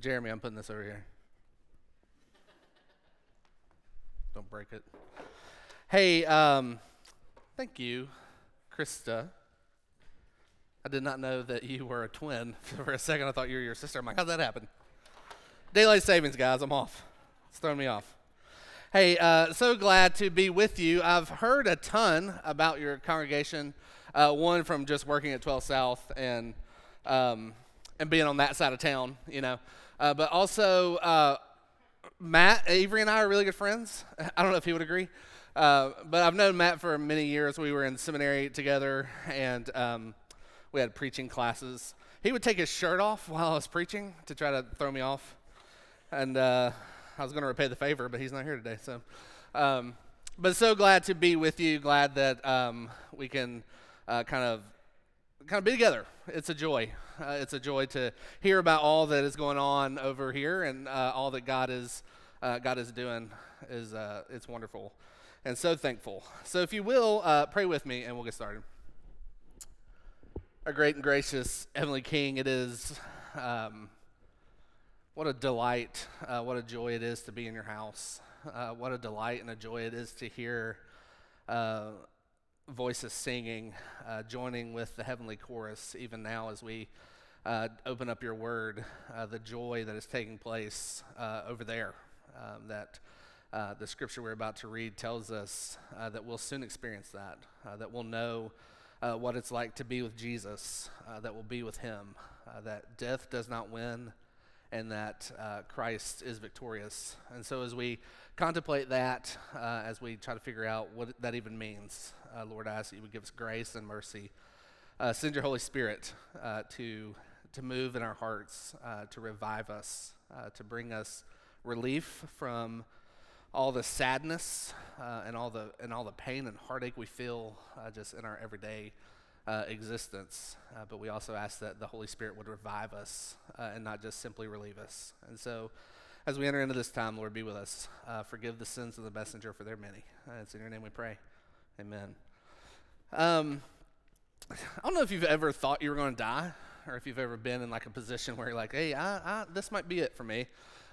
Jeremy, I'm putting this over here. Don't break it. Hey, um, thank you, Krista. I did not know that you were a twin. For a second, I thought you were your sister. I'm like, how'd that happen? Daylight savings, guys. I'm off. It's throwing me off. Hey, uh, so glad to be with you. I've heard a ton about your congregation. Uh, one from just working at 12 South and um, and being on that side of town, you know. Uh, but also, uh, Matt, Avery, and I are really good friends. I don't know if he would agree. Uh, but I've known Matt for many years. We were in seminary together, and um, we had preaching classes. He would take his shirt off while I was preaching to try to throw me off. And uh, I was going to repay the favor, but he's not here today. So, um, but so glad to be with you. Glad that um, we can uh, kind of kind of be together. It's a joy. Uh, it's a joy to hear about all that is going on over here and uh, all that God is uh, God is doing. Is uh, it's wonderful, and so thankful. So if you will uh, pray with me, and we'll get started. Our great and gracious Heavenly King, it is. Um, what a delight, what a joy it is to be in your house. what a delight and a joy it is to hear voices singing, uh, joining with the heavenly chorus, even now as we uh, open up your word, uh, the joy that is taking place uh, over there. Um, that uh, the scripture we're about to read tells us uh, that we'll soon experience that, that we'll know what it's like to be with Jesus, that we'll be with Him, that death does not win, and that Christ is victorious. And so as we contemplate that, as we try to figure out what that even means, uh, Lord, I ask that you would give us grace and mercy. Uh, send your Holy Spirit uh, to, to move in our hearts, uh, to revive us, uh, to bring us relief from all the sadness uh, and, all the, and all the pain and heartache we feel just in our everyday existence. but we also ask that the Holy Spirit would revive us and not just simply relieve us. And so, as we enter into this time, Lord, be with us. forgive the sins of the messenger, for their many. it's in your name we pray. Amen. Um, I don't know if you've ever thought you were going to die, or if you've ever been in like a position where you're like, "Hey, I, I, this might be it for me."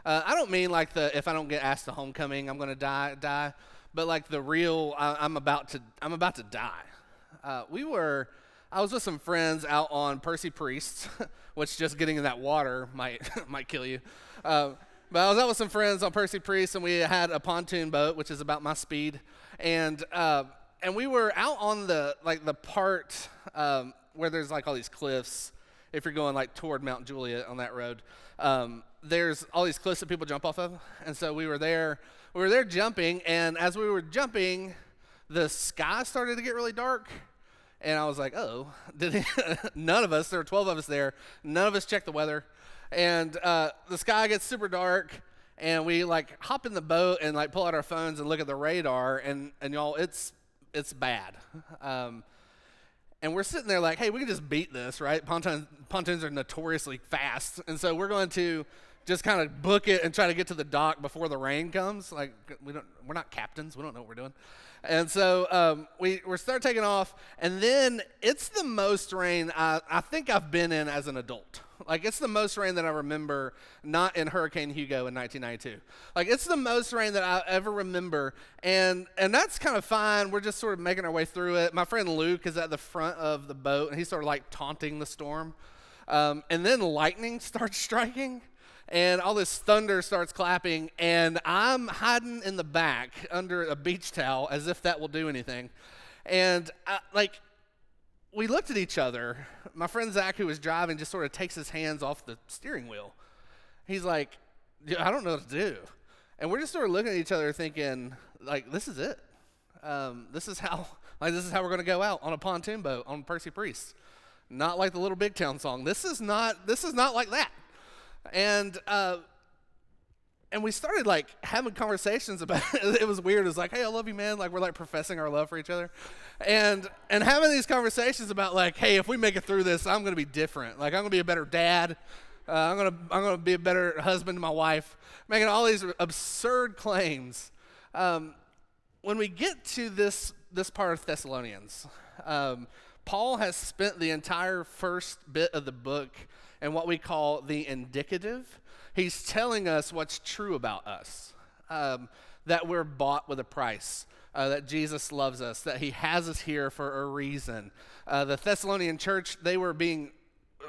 Uh, I don't mean like the if I don't get asked to homecoming, I'm to die, die, but like the real, I, am about to, I'm about to die. Uh, we were, I was with some friends out on Percy Priest, which just getting in that water might might kill you. Uh, but I was out with some friends on Percy Priest, and we had a pontoon boat, which is about my speed, and uh, and we were out on the like the part um, where there's like all these cliffs. If you're going like toward Mount Juliet on that road, um, there's all these cliffs that people jump off of, and so we were there. We were there jumping, and as we were jumping, the sky started to get really dark. And I was like, oh, did none of us, there were 12 of us there, none of us checked the weather. And uh, the sky gets super dark, and we like hop in the boat and like pull out our phones and look at the radar, and, and y'all, it's it's bad. Um, and we're sitting there like, hey, we can just beat this, right? Pontoon, pontoons are notoriously fast. And so we're going to just kind of book it and try to get to the dock before the rain comes. Like, we don't, we're not captains. We don't know what we're doing. And so um, we, we start taking off. And then it's the most rain I, I think I've been in as an adult. Like it's the most rain that I remember not in Hurricane Hugo in 1992. Like it's the most rain that I ever remember and and that's kind of fine. We're just sort of making our way through it. My friend Luke is at the front of the boat and he's sort of like taunting the storm. Um, and then lightning starts striking and all this thunder starts clapping and I'm hiding in the back under a beach towel as if that will do anything. And I, like we looked at each other. My friend Zach, who was driving, just sort of takes his hands off the steering wheel. He's like, I don't know what to do. And we're just sort of looking at each other thinking, like, this is it. Um, this is how, like, this is how we're going to go out on a pontoon boat on Percy Priest. Not like the Little Big Town song. This is not, this is not like that. And, uh, and we started like having conversations about it. it was weird. It was like, hey, I love you, man. Like we're like professing our love for each other, and and having these conversations about like, hey, if we make it through this, I'm gonna be different. Like I'm gonna be a better dad. Uh, I'm gonna I'm gonna be a better husband to my wife. Making all these absurd claims. Um, when we get to this this part of Thessalonians, um, Paul has spent the entire first bit of the book and what we call the indicative. He's telling us what's true about us um, that we're bought with a price. Uh, that Jesus loves us, that He has us here for a reason. Uh, the Thessalonian church, they were being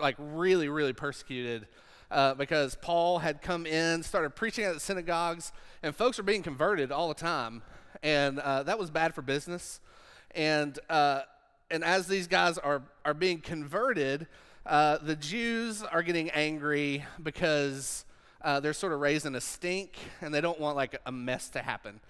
like really, really persecuted uh, because Paul had come in, started preaching at the synagogues, and folks were being converted all the time, and uh, that was bad for business. And uh, and as these guys are are being converted, uh, the Jews are getting angry because uh, they're sort of raising a stink, and they don't want like a mess to happen.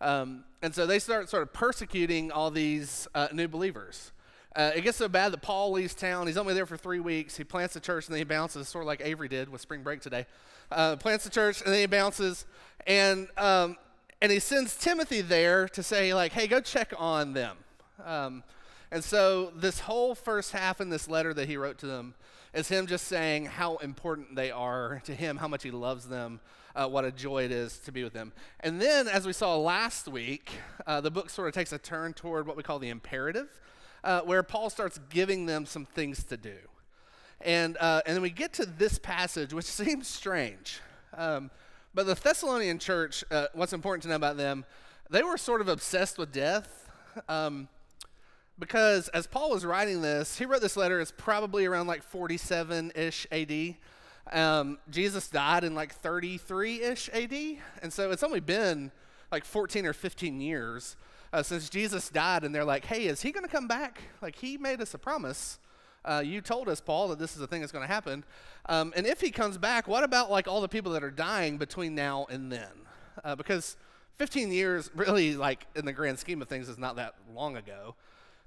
Um, and so they start sort of persecuting all these uh, new believers. Uh, it gets so bad that Paul leaves town. He's only there for three weeks. He plants a church and then he bounces, sort of like Avery did with spring break today. Uh, plants a church and then he bounces, and um, and he sends Timothy there to say like, "Hey, go check on them." Um, and so this whole first half in this letter that he wrote to them is him just saying how important they are to him, how much he loves them, uh, what a joy it is to be with them. And then, as we saw last week, uh, the book sort of takes a turn toward what we call the imperative uh, where Paul starts giving them some things to do. And, uh, and then we get to this passage, which seems strange. Um, but the Thessalonian church, uh, what's important to know about them, they were sort of obsessed with death. Um, because as Paul was writing this, he wrote this letter, it's probably around like 47 ish AD. Um, Jesus died in like 33 ish AD. And so it's only been like 14 or 15 years uh, since Jesus died, and they're like, hey, is he going to come back? Like, he made us a promise. Uh, you told us, Paul, that this is a thing that's going to happen. Um, and if he comes back, what about like all the people that are dying between now and then? Uh, because 15 years, really, like in the grand scheme of things, is not that long ago.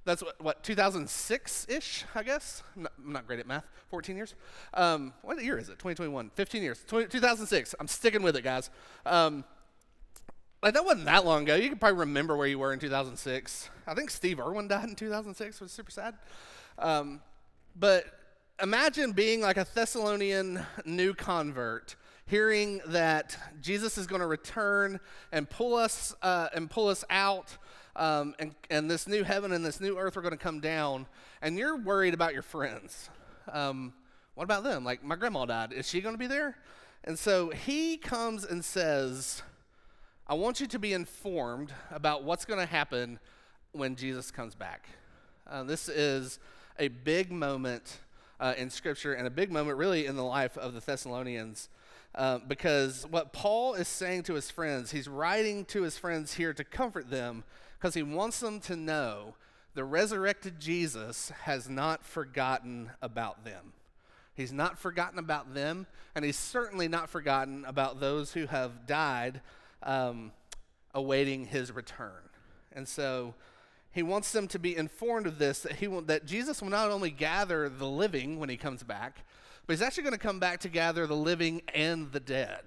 That's what, what 2006 ish, I guess. I'm not, I'm not, great at math. 14 years. Um, what year is it? 2021. 15 years. 20, 2006. I'm sticking with it, guys. Um, like that wasn't that long ago. You can probably remember where you were in 2006. I think Steve Irwin died in 2006, which was super sad. Um, but imagine being like a Thessalonian new convert, hearing that Jesus is going to return and pull us uh, and pull us out, um, and, and this new heaven and this new earth are going to come down, and you're worried about your friends. Um, what about them? Like my grandma died. Is she going to be there? And so he comes and says I want you to be informed about what's going to happen when Jesus comes back. Uh, this is a big moment uh, in Scripture and a big moment, really, in the life of the Thessalonians. Uh, because what Paul is saying to his friends, he's writing to his friends here to comfort them because he wants them to know the resurrected Jesus has not forgotten about them. He's not forgotten about them, and he's certainly not forgotten about those who have died um, awaiting his return. And so he wants them to be informed of this that, he will, that Jesus will not only gather the living when he comes back, but he's actually going to come back to gather the living and the dead.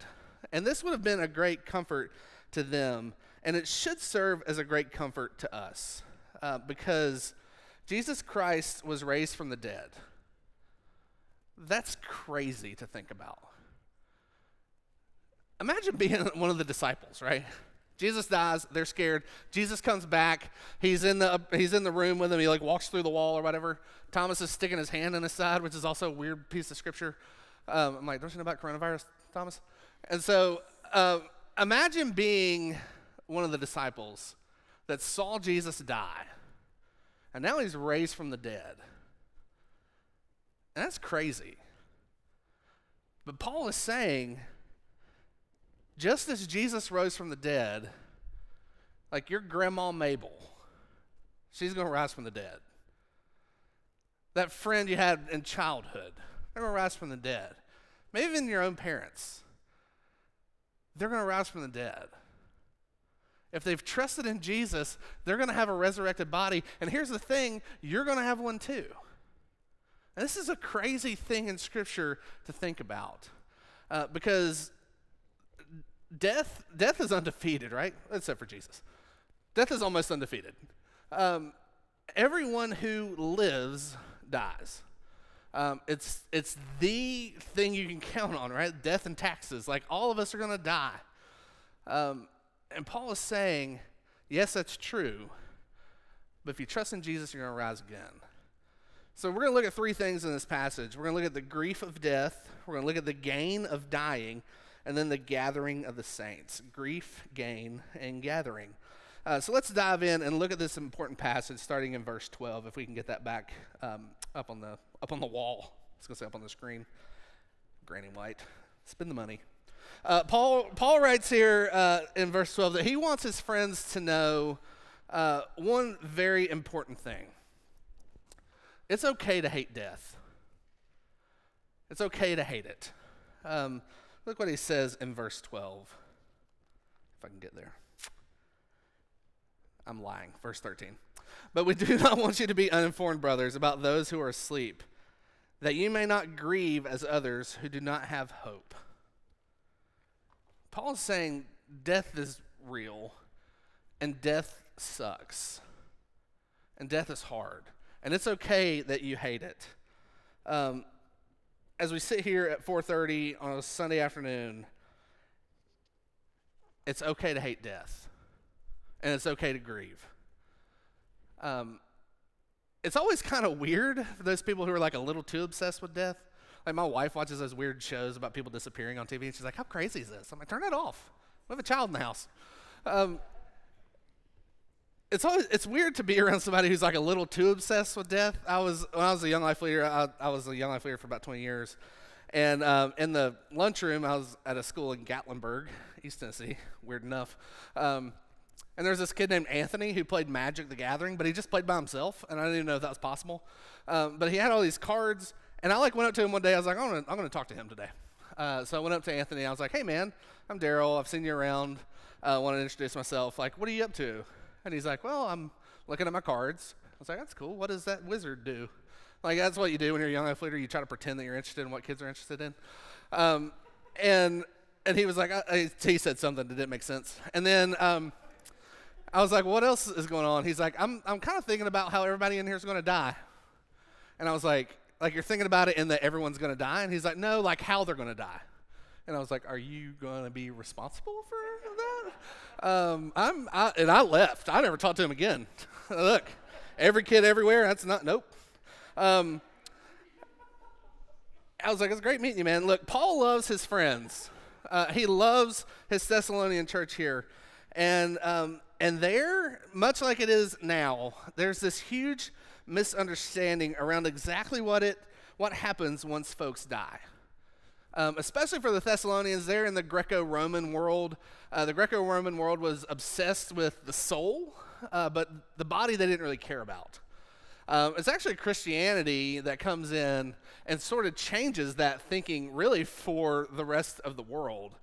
And this would have been a great comfort to them, and it should serve as a great comfort to us uh, because Jesus Christ was raised from the dead. That's crazy to think about. Imagine being one of the disciples, right? Jesus dies, they're scared. Jesus comes back. He's in the he's in the room with them. He like walks through the wall or whatever. Thomas is sticking his hand in his side, which is also a weird piece of scripture. Um, I'm like, don't you know about coronavirus, Thomas? And so uh, imagine being one of the disciples that saw Jesus die, and now he's raised from the dead. And that's crazy. But Paul is saying just as Jesus rose from the dead, like your grandma Mabel, she's going to rise from the dead. That friend you had in childhood, they're going to rise from the dead. Maybe even your own parents, they're going to rise from the dead. If they've trusted in Jesus, they're going to have a resurrected body. And here's the thing you're going to have one too. And this is a crazy thing in Scripture to think about uh, because death, death is undefeated, right? Except for Jesus. Death is almost undefeated. Um, everyone who lives dies. Um, it's, it's the thing you can count on, right? Death and taxes. Like all of us are going to die. Um, and Paul is saying, yes, that's true. But if you trust in Jesus, you're going to rise again. So we're going to look at three things in this passage. We're going to look at the grief of death, we're going to look at the gain of dying, and then the gathering of the saints. Grief, gain, and gathering. Uh, so let's dive in and look at this important passage starting in verse 12, if we can get that back um, up, on the, up on the wall. I was going to say up on the screen. Granny White, spend the money. Uh, Paul, Paul writes here uh, in verse 12 that he wants his friends to know uh, one very important thing. It's okay to hate death. It's okay to hate it. Um, look what he says in verse 12. If I can get there. I'm lying. Verse 13. But we do not want you to be uninformed, brothers, about those who are asleep, that you may not grieve as others who do not have hope. Paul is saying death is real, and death sucks, and death is hard, and it's okay that you hate it. Um, as we sit here at 4:30 on a Sunday afternoon, it's okay to hate death and it's okay to grieve. Um, it's always kind of weird for those people who are like a little too obsessed with death. Like my wife watches those weird shows about people disappearing on TV, and she's like, "How crazy is this?" I'm like, "Turn it off. We have a child in the house." Um, it's always it's weird to be around somebody who's like a little too obsessed with death. I was when I was a young life leader. I, I was a young life leader for about 20 years, and um, in the lunchroom, I was at a school in Gatlinburg, East Tennessee. Weird enough. Um, and there's this kid named Anthony who played Magic the Gathering, but he just played by himself, and I didn't even know if that was possible. Um, but he had all these cards, and I like went up to him one day. I was like, I'm gonna, I'm gonna talk to him today. Uh, so I went up to Anthony. I was like, Hey man, I'm Daryl. I've seen you around. I uh, want to introduce myself. Like, what are you up to? And he's like, Well, I'm looking at my cards. I was like, That's cool. What does that wizard do? Like, that's what you do when you're a young athlete. You try to pretend that you're interested in what kids are interested in. Um, and and he was like, I, I, he said something that didn't make sense. And then um, I was like, what else is going on? He's like, I'm, I'm kind of thinking about how everybody in here is going to die. And I was like, like you're thinking about it in that everyone's going to die? And he's like, no, like how they're going to die. And I was like, are you going to be responsible for that? Um, I'm, I, and I left. I never talked to him again. Look, every kid everywhere, that's not, nope. Um, I was like, it's great meeting you, man. Look, Paul loves his friends. Uh, he loves his Thessalonian church here. And um, and there, much like it is now, there's this huge misunderstanding around exactly what it what happens once folks die. Um, especially for the Thessalonians, they're in the Greco-Roman world. Uh, the Greco-Roman world was obsessed with the soul, uh, but the body they didn't really care about. Um, it's actually Christianity that comes in and sort of changes that thinking really for the rest of the world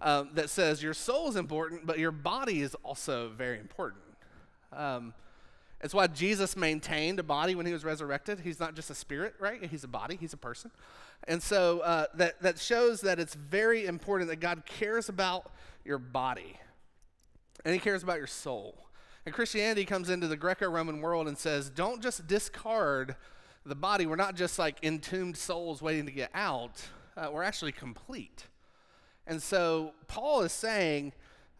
um, that says your soul is important, but your body is also very important. Um, it's why Jesus maintained a body when he was resurrected. He's not just a spirit, right? He's a body, he's a person. And so uh, that, that shows that it's very important that God cares about your body and he cares about your soul. And Christianity comes into the Greco Roman world and says, don't just discard the body. We're not just like entombed souls waiting to get out, uh, we're actually complete. And so Paul is saying,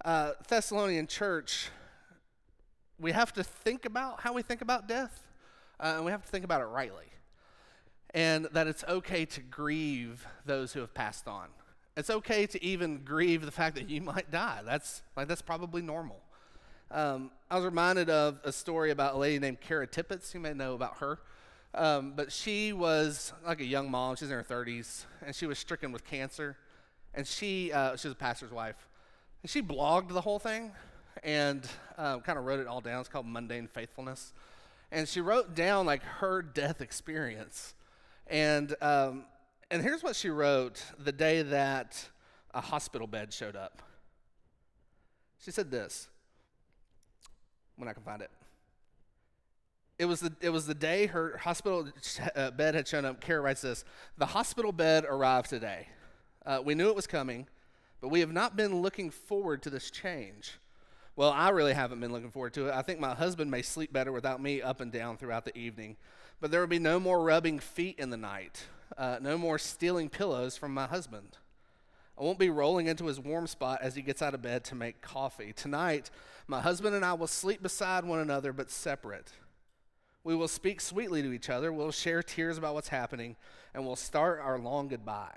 uh, Thessalonian church, we have to think about how we think about death, uh, and we have to think about it rightly. And that it's okay to grieve those who have passed on. It's okay to even grieve the fact that you might die. That's like that's probably normal. Um, I was reminded of a story about a lady named Kara Tippett. You may know about her. Um, but she was like a young mom. She's in her 30s, and she was stricken with cancer and she uh, she was a pastor's wife, and she blogged the whole thing, and um, kind of wrote it all down. It's called Mundane Faithfulness, and she wrote down like her death experience, and um, and here's what she wrote the day that a hospital bed showed up. She said this. When I can find it. It was the, it was the day her hospital uh, bed had shown up. Kara writes this The hospital bed arrived today. Uh, we knew it was coming, but we have not been looking forward to this change. Well, I really haven't been looking forward to it. I think my husband may sleep better without me up and down throughout the evening. But there will be no more rubbing feet in the night, uh, no more stealing pillows from my husband. I won't be rolling into his warm spot as he gets out of bed to make coffee. Tonight, my husband and I will sleep beside one another but separate. We will speak sweetly to each other. We'll share tears about what's happening, and we'll start our long goodbye.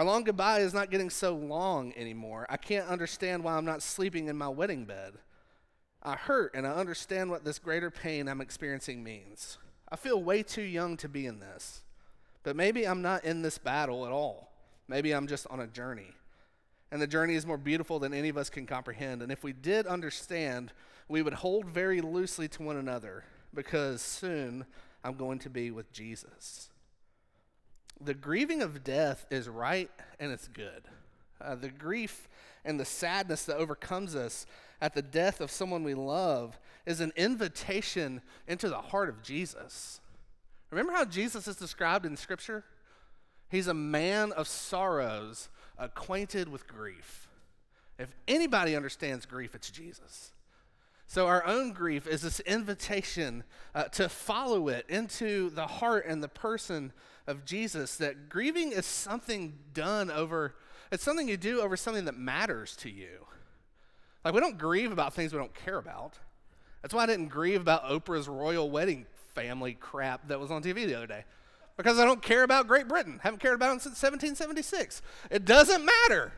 Our long goodbye is not getting so long anymore. I can't understand why I'm not sleeping in my wedding bed. I hurt and I understand what this greater pain I'm experiencing means. I feel way too young to be in this. But maybe I'm not in this battle at all. Maybe I'm just on a journey. And the journey is more beautiful than any of us can comprehend. And if we did understand, we would hold very loosely to one another because soon I'm going to be with Jesus. The grieving of death is right and it's good. Uh, the grief and the sadness that overcomes us at the death of someone we love is an invitation into the heart of Jesus. Remember how Jesus is described in Scripture? He's a man of sorrows, acquainted with grief. If anybody understands grief, it's Jesus. So, our own grief is this invitation uh, to follow it into the heart and the person of Jesus. That grieving is something done over, it's something you do over something that matters to you. Like, we don't grieve about things we don't care about. That's why I didn't grieve about Oprah's royal wedding family crap that was on TV the other day. Because I don't care about Great Britain. Haven't cared about it since 1776. It doesn't matter.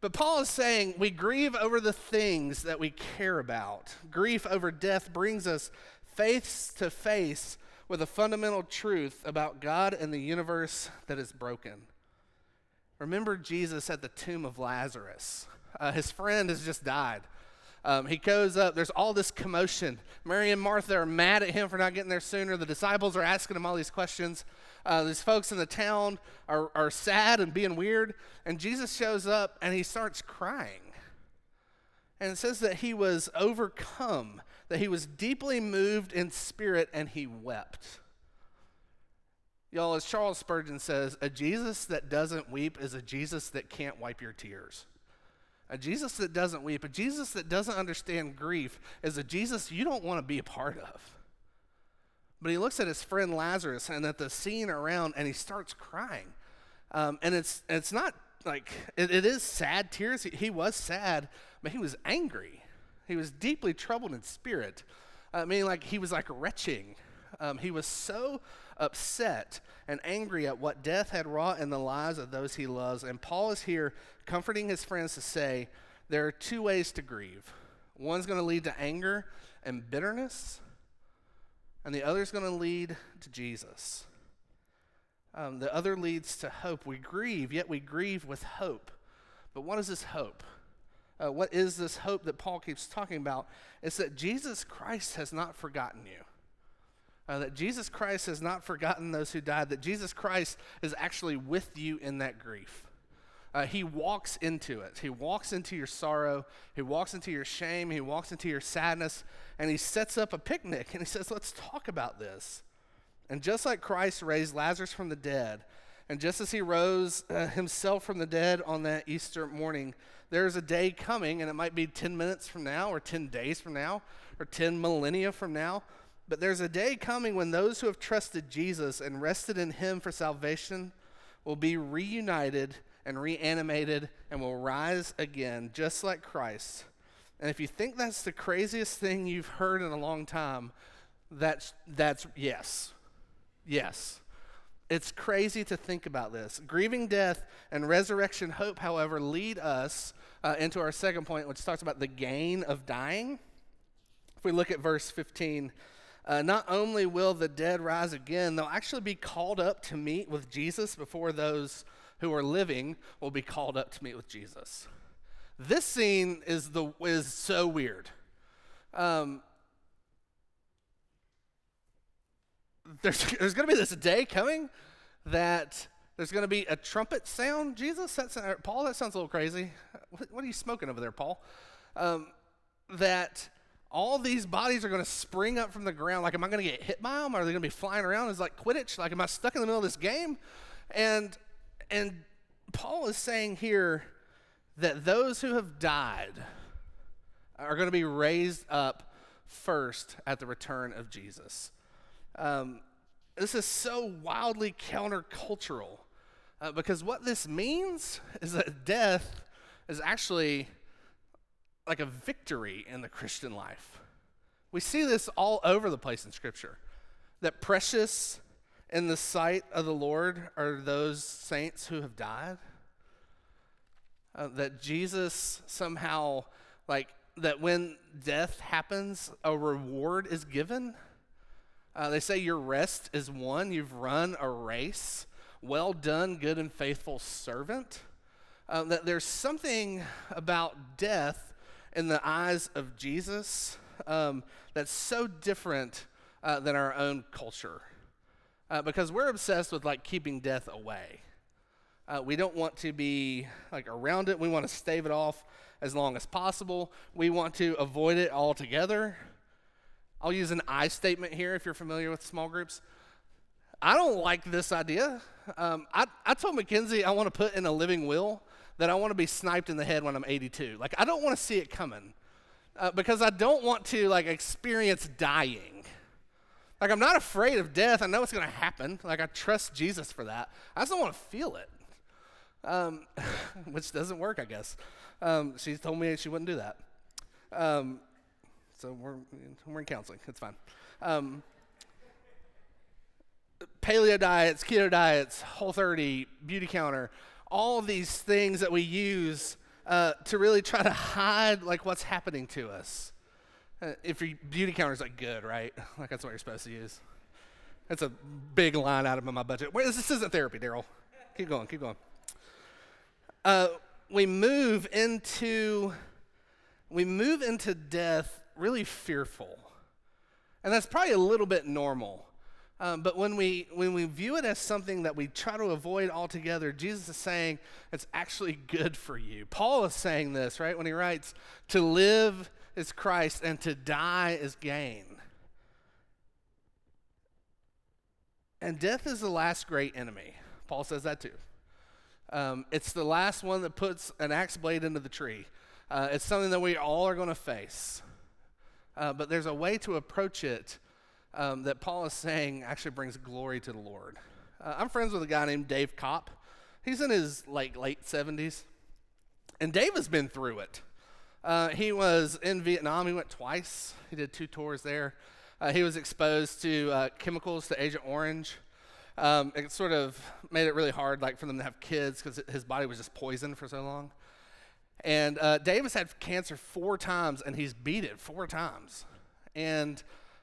But Paul is saying we grieve over the things that we care about. Grief over death brings us face to face with a fundamental truth about God and the universe that is broken. Remember Jesus at the tomb of Lazarus. Uh, his friend has just died. Um, he goes up. There's all this commotion. Mary and Martha are mad at him for not getting there sooner. The disciples are asking him all these questions. Uh, these folks in the town are, are sad and being weird. And Jesus shows up and he starts crying. And it says that he was overcome, that he was deeply moved in spirit and he wept. Y'all, as Charles Spurgeon says, a Jesus that doesn't weep is a Jesus that can't wipe your tears. A Jesus that doesn't weep, a Jesus that doesn't understand grief, is a Jesus you don't want to be a part of. But he looks at his friend Lazarus and at the scene around, and he starts crying. Um, and it's it's not like it, it is sad tears. He, he, was sad, but he was angry. He was deeply troubled in spirit. I mean, like he was like retching. Um, he was so upset and angry at what death had wrought in the lives of those he loves. And Paul is here comforting his friends to say there are two ways to grieve one's going to lead to anger and bitterness, and the other is going to lead to Jesus. Um, the other leads to hope. We grieve, yet we grieve with hope. But what is this hope? Uh, what is this hope that Paul keeps talking about? It's that Jesus Christ has not forgotten you uh, that Jesus Christ has not forgotten those who died, that Jesus Christ is actually with you in that grief. Uh, he walks into it. He walks into your sorrow. He walks into your shame. He walks into your sadness. And he sets up a picnic and he says, Let's talk about this. And just like Christ raised Lazarus from the dead, and just as he rose uh, himself from the dead on that Easter morning, there's a day coming, and it might be 10 minutes from now, or 10 days from now, or 10 millennia from now, but there's a day coming when those who have trusted Jesus and rested in him for salvation will be reunited and reanimated and will rise again, just like Christ. And if you think that's the craziest thing you've heard in a long time, that's, that's yes. Yes. It's crazy to think about this. Grieving death and resurrection hope, however, lead us uh, into our second point, which talks about the gain of dying. If we look at verse 15, uh, not only will the dead rise again, they'll actually be called up to meet with Jesus before those who are living will be called up to meet with Jesus. This scene is, the, is so weird. Um, there's there's going to be this day coming that there's going to be a trumpet sound. Jesus, that's, Paul, that sounds a little crazy. What, what are you smoking over there, Paul? Um, that all these bodies are going to spring up from the ground. Like, am I going to get hit by them? Are they going to be flying around? Is like Quidditch? Like, am I stuck in the middle of this game? And and Paul is saying here that those who have died are going to be raised up first at the return of Jesus. Um, this is so wildly countercultural uh, because what this means is that death is actually like a victory in the Christian life. We see this all over the place in Scripture. That precious in the sight of the Lord are those saints who have died. Uh, that Jesus somehow, like, that when death happens, a reward is given. Uh, they say your rest is won. You've run a race. Well done, good and faithful servant. Uh, that there's something about death in the eyes of Jesus um, that's so different uh, than our own culture. Uh, because we're obsessed with like keeping death away. Uh, we don't want to be like around it. We want to stave it off as long as possible. We want to avoid it altogether. I'll use an I statement here if you're familiar with small groups. I don't like this idea. Um, I, I told Mackenzie I want to put in a living will that I want to be sniped in the head when I'm 82. Like, I don't want to see it coming uh, because I don't want to, like, experience dying. Like, I'm not afraid of death. I know it's going to happen. Like, I trust Jesus for that. I just don't want to feel it, um, which doesn't work, I guess. Um, she told me she wouldn't do that. Um, so we're, we're in counseling. It's fine. Um, paleo diets, keto diets, whole 30, Beautycounter, all of these things that we use uh, to really try to hide like what's happening to us. Uh, if your Beautycounter is like good, right? Like that's what you're supposed to use. That's a big line out of my budget. Wait, this isn't therapy, Daryl. Keep going, keep going. Uh, we move into we move into death really fearful, and that's probably a little bit normal. Um, but when we when we view it as something that we try to avoid altogether, Jesus is saying it's actually good for you. Paul is saying this right when he writes, "To live is Christ, and to die is gain." And death is the last great enemy. Paul says that too. Um, it's the last one that puts an axe blade into the tree. Uh, it's something that we all are going to face. Uh, but there's a way to approach it um, that Paul is saying actually brings glory to the Lord. Uh, I'm friends with a guy named Dave Kopp. He's in his like late 70s, and Dave has been through it. Uh, he was in Vietnam. He went twice. He did two tours there. Uh, he was exposed to uh, chemicals to Agent Orange. Um, it sort of made it really hard, like for them to have kids because his body was just poisoned for so long. And uh, Dave's had cancer four times, and he's beat it four times. And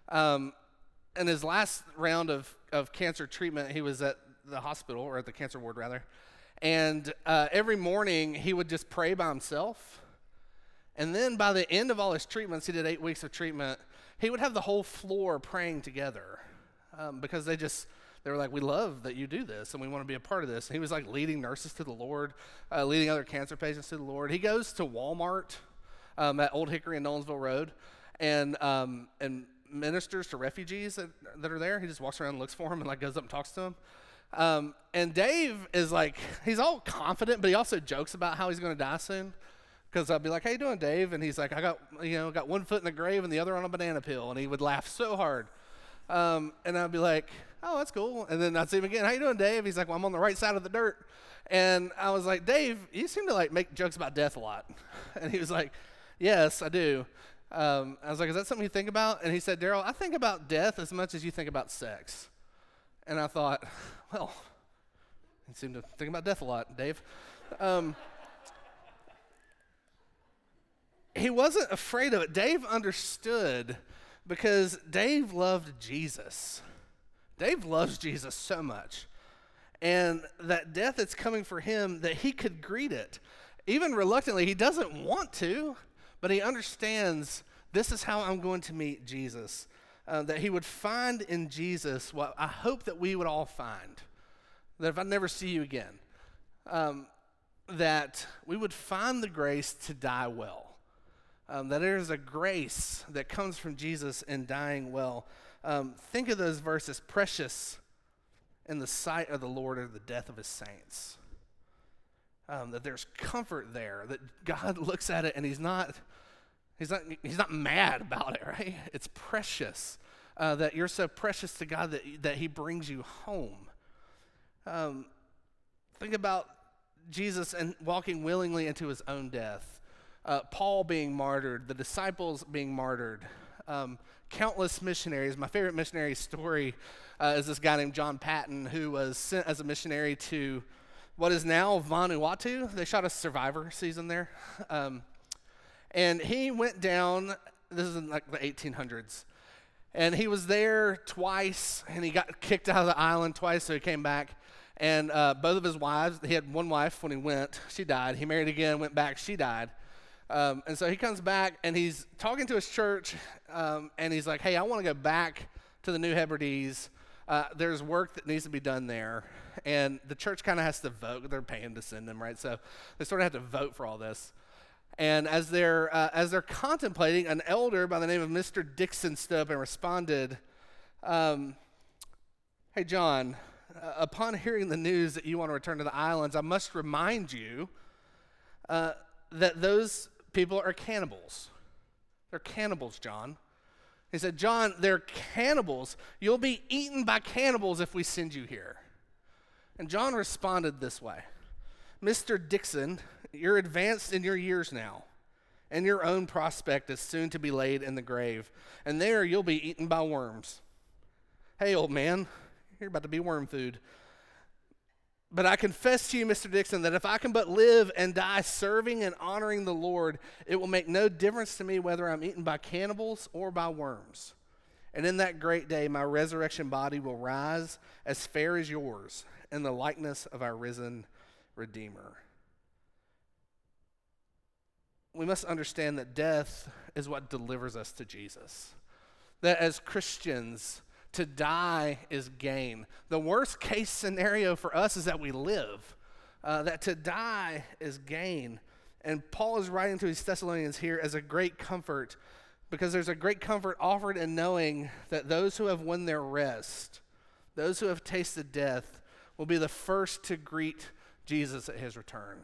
um, in his last round of, of cancer treatment, he was at the hospital, or at the cancer ward, rather. And uh, every morning, he would just pray by himself. And then by the end of all his treatments, he did eight weeks of treatment, he would have the whole floor praying together um, because they just, they were like, We love that you do this and we want to be a part of this. And he was like leading nurses to the Lord, uh, leading other cancer patients to the Lord. He goes to Walmart um, at Old Hickory and Nolensville Road and, um, and ministers to refugees that, that are there. He just walks around and looks for them and like goes up and talks to them. Um, and Dave is like, he's all confident, but he also jokes about how he's going to die soon. Because I'd be like, "How you doing, Dave?" And he's like, "I got, you know, got one foot in the grave and the other on a banana peel." And he would laugh so hard. Um, and I'd be like, "Oh, that's cool." And then I'd see him again. "How you doing, Dave?" He's like, "Well, I'm on the right side of the dirt." And I was like, "Dave, you seem to like make jokes about death a lot." And he was like, "Yes, I do." Um, I was like, "Is that something you think about?" And he said, "Daryl, I think about death as much as you think about sex." And I thought, well, you seem to think about death a lot, Dave. Um, he wasn't afraid of it. Dave understood because Dave loved Jesus. Dave loves Jesus so much. And that death that's coming for him, that he could greet it. Even reluctantly, he doesn't want to, but he understands this is how I'm going to meet Jesus. Uh, that he would find in Jesus what I hope that we would all find. That if I never see you again, um, that we would find the grace to die well um, that there is a grace that comes from Jesus in dying well. Um, think of those verses precious in the sight of the Lord or the death of his saints. Um, that there's comfort there, that God looks at it and he's not, he's not, he's not mad about it, right? It's precious. Uh, that you're so precious to God that, that he brings you home. Um, think about Jesus and walking willingly into his own death uh, Paul being martyred, the disciples being martyred, um, countless missionaries. My favorite missionary story uh, is this guy named John Paton, who was sent as a missionary to what is now Vanuatu. They shot a Survivor season there. Um, and he went down, this is in like the 1800s, and he was there twice, and he got kicked out of the island twice, so he came back. And uh, both of his wives, he had one wife when he went, she died. He married again, went back, she died. Um, and so he comes back and he's talking to his church, um, and he's like, Hey, I want to go back to the New Hebrides. Uh, there's work that needs to be done there. And the church kind of has to vote. They're paying to send them, right? So they sort of have to vote for all this. And as they're, uh, as they're contemplating, an elder by the name of Mr. Dixon stood up and responded, um, Hey, John, uh, upon hearing the news that you want to return to the islands, I must remind you uh, that those people are cannibals. They're cannibals, John. He said, John, they're cannibals. You'll be eaten by cannibals if we send you here. And John responded this way Mr. Dixon, you're advanced in your years now, and your own prospect is soon to be laid in the grave, and there you'll be eaten by worms. Hey, old man, you're about to be worm food. But I confess to you, Mr. Dixon, that if I can but live and die serving and honoring the Lord, it will make no difference to me whether I'm eaten by cannibals or by worms. And in that great day, my resurrection body will rise as fair as yours in the likeness of our risen Redeemer. We must understand that death is what delivers us to Jesus. That as Christians, to die is gain. The worst case scenario for us is that we live, uh, that to die is gain. And Paul is writing to his Thessalonians here as a great comfort because there's a great comfort offered in knowing that those who have won their rest, those who have tasted death, will be the first to greet Jesus at his return.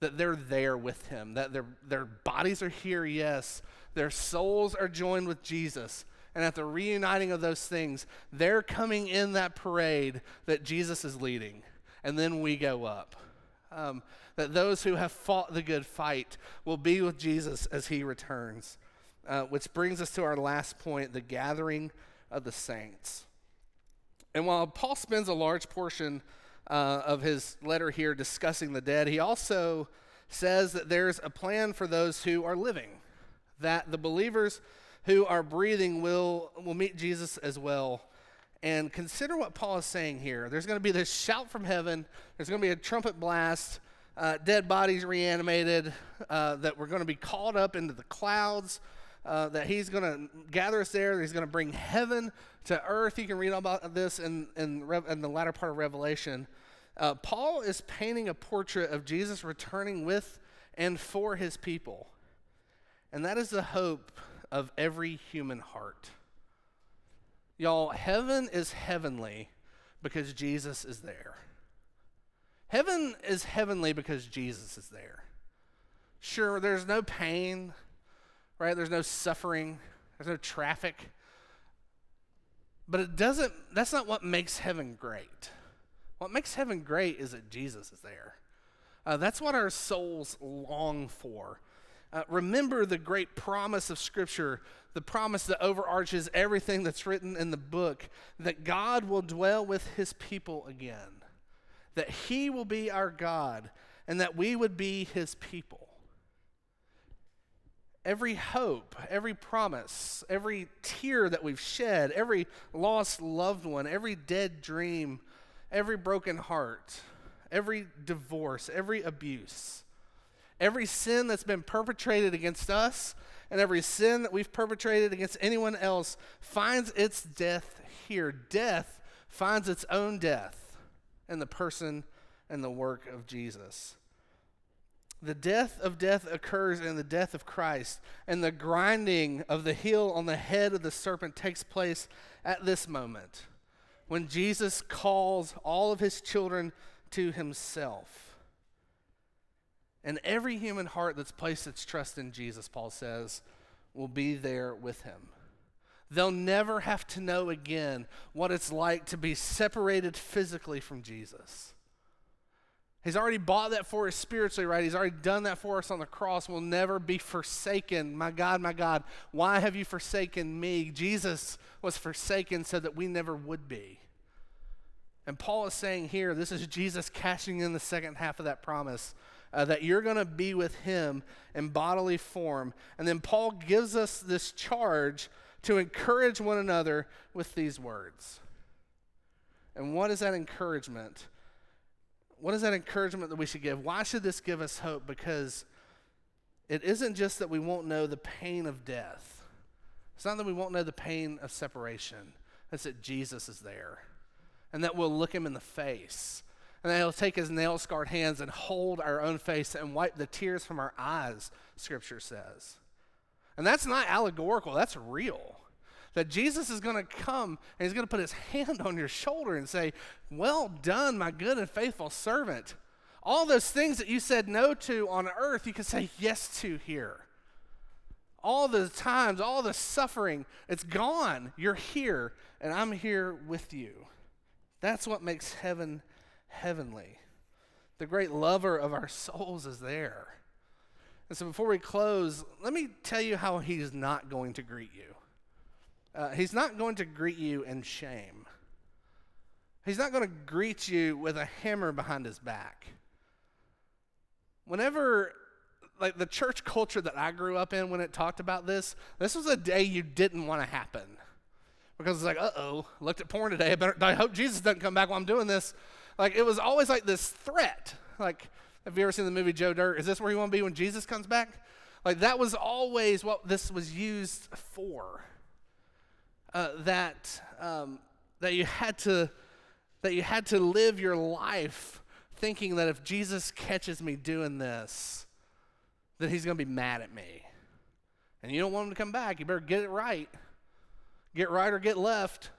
That they're there with him, that their, their bodies are here, yes, their souls are joined with Jesus and at the reuniting of those things, they're coming in that parade that Jesus is leading. And then we go up. Um, that those who have fought the good fight will be with Jesus as he returns. Uh, which brings us to our last point the gathering of the saints. And while Paul spends a large portion uh, of his letter here discussing the dead, he also says that there's a plan for those who are living, that the believers who are breathing will, will meet Jesus as well. And consider what Paul is saying here. There's going to be this shout from heaven, there's going to be a trumpet blast, uh, dead bodies reanimated, uh, that we're going to be called up into the clouds. Uh, that he's going to gather us there, he's going to bring heaven to earth. You can read about this in, in, in the latter part of Revelation. Uh, Paul is painting a portrait of Jesus returning with and for his people. And that is the hope of every human heart. Y'all, heaven is heavenly because Jesus is there. Heaven is heavenly because Jesus is there. Sure, there's no pain, right? There's no suffering, there's no traffic. But it doesn't, that's not what makes heaven great. What makes heaven great is that Jesus is there. Uh, that's what our souls long for. Uh, remember the great promise of Scripture, the promise that overarches everything that's written in the book that God will dwell with his people again, that he will be our God, and that we would be his people. Every hope, every promise, every tear that we've shed, every lost loved one, every dead dream, every broken heart, every divorce, every abuse Every sin that's been perpetrated against us and every sin that we've perpetrated against anyone else finds its death here. Death finds its own death in the person and the work of Jesus. The death of death occurs in the death of Christ, and the grinding of the heel on the head of the serpent takes place at this moment when Jesus calls all of his children to himself. And every human heart that's placed its trust in Jesus, Paul says, will be there with him. They'll never have to know again what it's like to be separated physically from Jesus. He's already bought that for us spiritually, right? He's already done that for us on the cross. We'll never be forsaken. My God, my God, why have you forsaken me? Jesus was forsaken so that we never would be. And Paul is saying here, this is Jesus cashing in the second half of that promise. Uh, that you're going to be with him in bodily form. And then Paul gives us this charge to encourage one another with these words. And what is that encouragement? What is that encouragement that we should give? Why should this give us hope? Because it isn't just that we won't know the pain of death, it's not that we won't know the pain of separation, it's that Jesus is there and that we'll look him in the face. And he'll take his nail scarred hands and hold our own face and wipe the tears from our eyes, scripture says. And that's not allegorical, that's real. That Jesus is going to come and he's going to put his hand on your shoulder and say, Well done, my good and faithful servant. All those things that you said no to on earth, you can say yes to here. All the times, all the suffering, it's gone. You're here, and I'm here with you. That's what makes heaven heavenly. The great lover of our souls is there. And so before we close, let me tell you how he's not going to greet you. Uh, he's not going to greet you in shame. He's not going to greet you with a hammer behind his back. Whenever, like the church culture that I grew up in, when it talked about this, this was a day you didn't want to happen. Because it's like, uh oh, looked at porn today. I, better, I hope Jesus doesn't come back while I'm doing this. Like, it was always like this threat. Like, have you ever seen the movie Joe Dirt? Is this where you want to be when Jesus comes back? Like, that was always what this was used for. Uh, that, um, that you had to that you had to live your life thinking that if Jesus catches me doing this, that he's going to be mad at me. And you don't want him to come back. You better get it right. Get right or get left.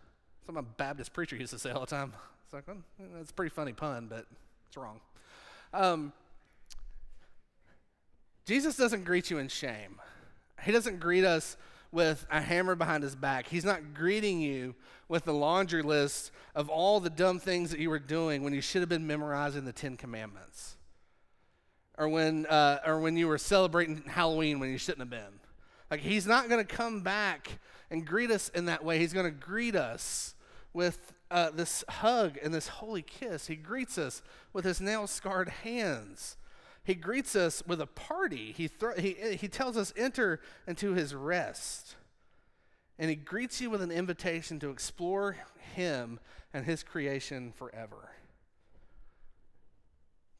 Some Baptist preacher used to say all the time. Like, well, that's a pretty funny pun, but it's wrong. Um, Jesus doesn't greet you in shame. He doesn't greet us with a hammer behind his back. He's not greeting you with the laundry list of all the dumb things that you were doing when you should have been memorizing the Ten Commandments, or when, uh, or when you were celebrating Halloween when you shouldn't have been. Like he's not going to come back and greet us in that way. He's going to greet us with uh, this hug and this holy kiss. He greets us with his nail scarred hands. He greets us with a party. He, he, he tells us, enter into his rest. And he greets you with an invitation to explore him and his creation forever.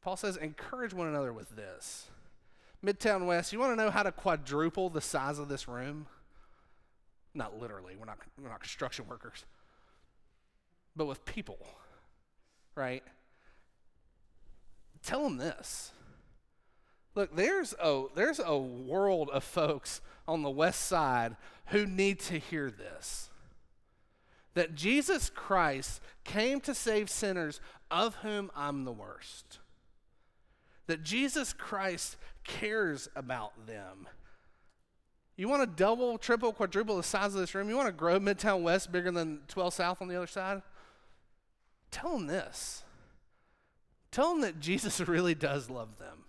Paul says, encourage one another with this. Midtown West, you want to know how to quadruple the size of this room? Not literally, we're not, we're not construction workers, but with people, right? Tell them this. Look, there's a, there's a world of folks on the west side who need to hear this. That Jesus Christ came to save sinners, of whom I'm the worst. That Jesus Christ cares about them you want to double, triple, quadruple the size of this room? You want to grow Midtown West bigger than 12 South on the other side? Tell them this. Tell them that Jesus really does love them.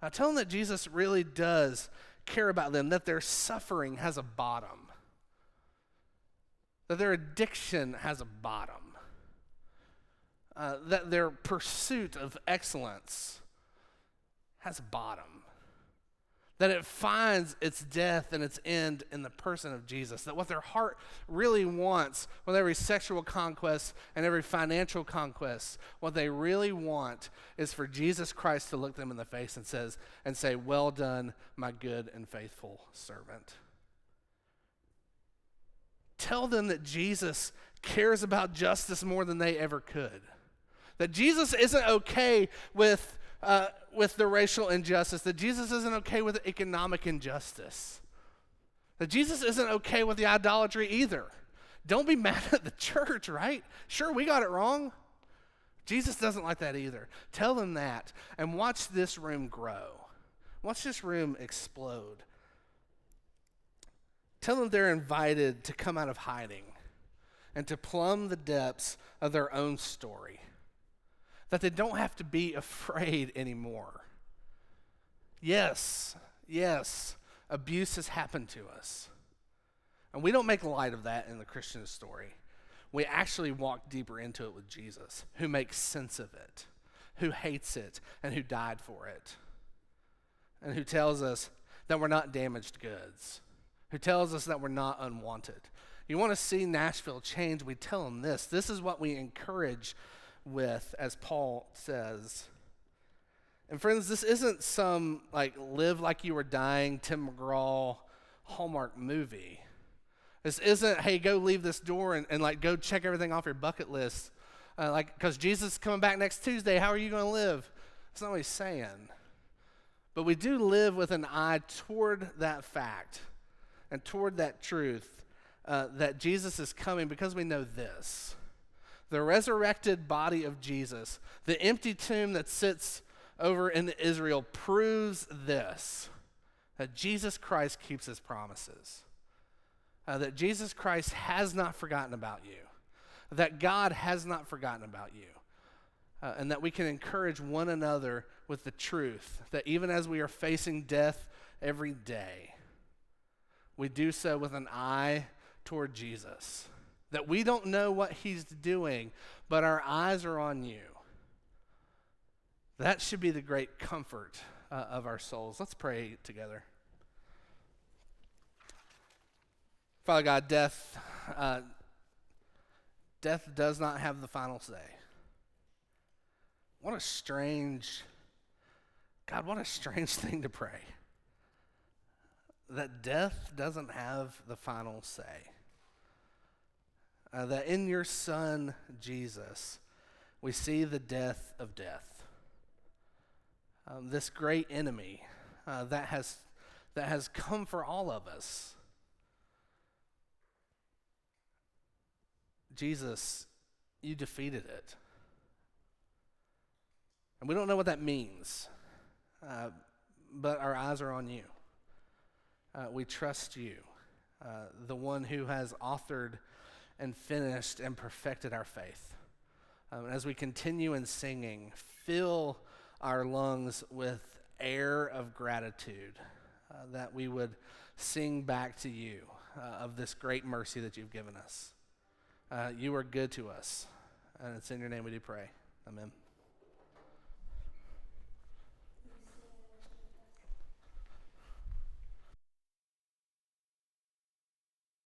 Now, tell them that Jesus really does care about them, that their suffering has a bottom, that their addiction has a bottom, uh, that their pursuit of excellence has a bottom that it finds its death and its end in the person of Jesus. That what their heart really wants with every sexual conquest and every financial conquest, what they really want is for Jesus Christ to look them in the face and says and say, "Well done, my good and faithful servant." Tell them that Jesus cares about justice more than they ever could. That Jesus isn't okay with uh, with the racial injustice, that Jesus isn't okay with economic injustice, that Jesus isn't okay with the idolatry either. Don't be mad at the church, right? Sure, we got it wrong. Jesus doesn't like that either. Tell them that and watch this room grow. Watch this room explode. Tell them they're invited to come out of hiding and to plumb the depths of their own story that they don't have to be afraid anymore. Yes, yes, abuse has happened to us. And we don't make light of that in the Christian story. We actually walk deeper into it with Jesus, who makes sense of it, who hates it, and who died for it, and who tells us that we're not damaged goods, who tells us that we're not unwanted. You want to see Nashville change? We tell them this. This is what we encourage with, as Paul says. And friends, this isn't some like live like you were dying Tim McGraw Hallmark movie. This isn't, hey, go leave this door and, and like go check everything off your bucket list. Uh, like, because Jesus is coming back next Tuesday, how are you going to live? That's not what he's saying. But we do live with an eye toward that fact and toward that truth uh, that Jesus is coming because we know this. The resurrected body of Jesus, the empty tomb that sits over in Israel, proves this that Jesus Christ keeps his promises uh, that Jesus Christ has not forgotten about you, that God has not forgotten about you, uh, and that we can encourage one another with the truth that even as we are facing death every day, we do so with an eye toward Jesus. That we don't know what he's doing, but our eyes are on you. That should be the great comfort uh, of our souls. Let's pray together. Father God, death, uh, death does not have the final say. What a strange, God, what a strange thing to pray. That death doesn't have the final say. Uh, that in your Son, Jesus, we see the death of death. Um, this great enemy uh, that, has, that has come for all of us. Jesus, you defeated it. And we don't know what that means, uh, but our eyes are on you. Uh, we trust you, uh, the one who has authored and finished and perfected our faith. Um, as we continue in singing, fill our lungs with air of gratitude uh, that we would sing back to you uh, of this great mercy that you've given us. Uh, you are good to us. And it's in your name we do pray. Amen.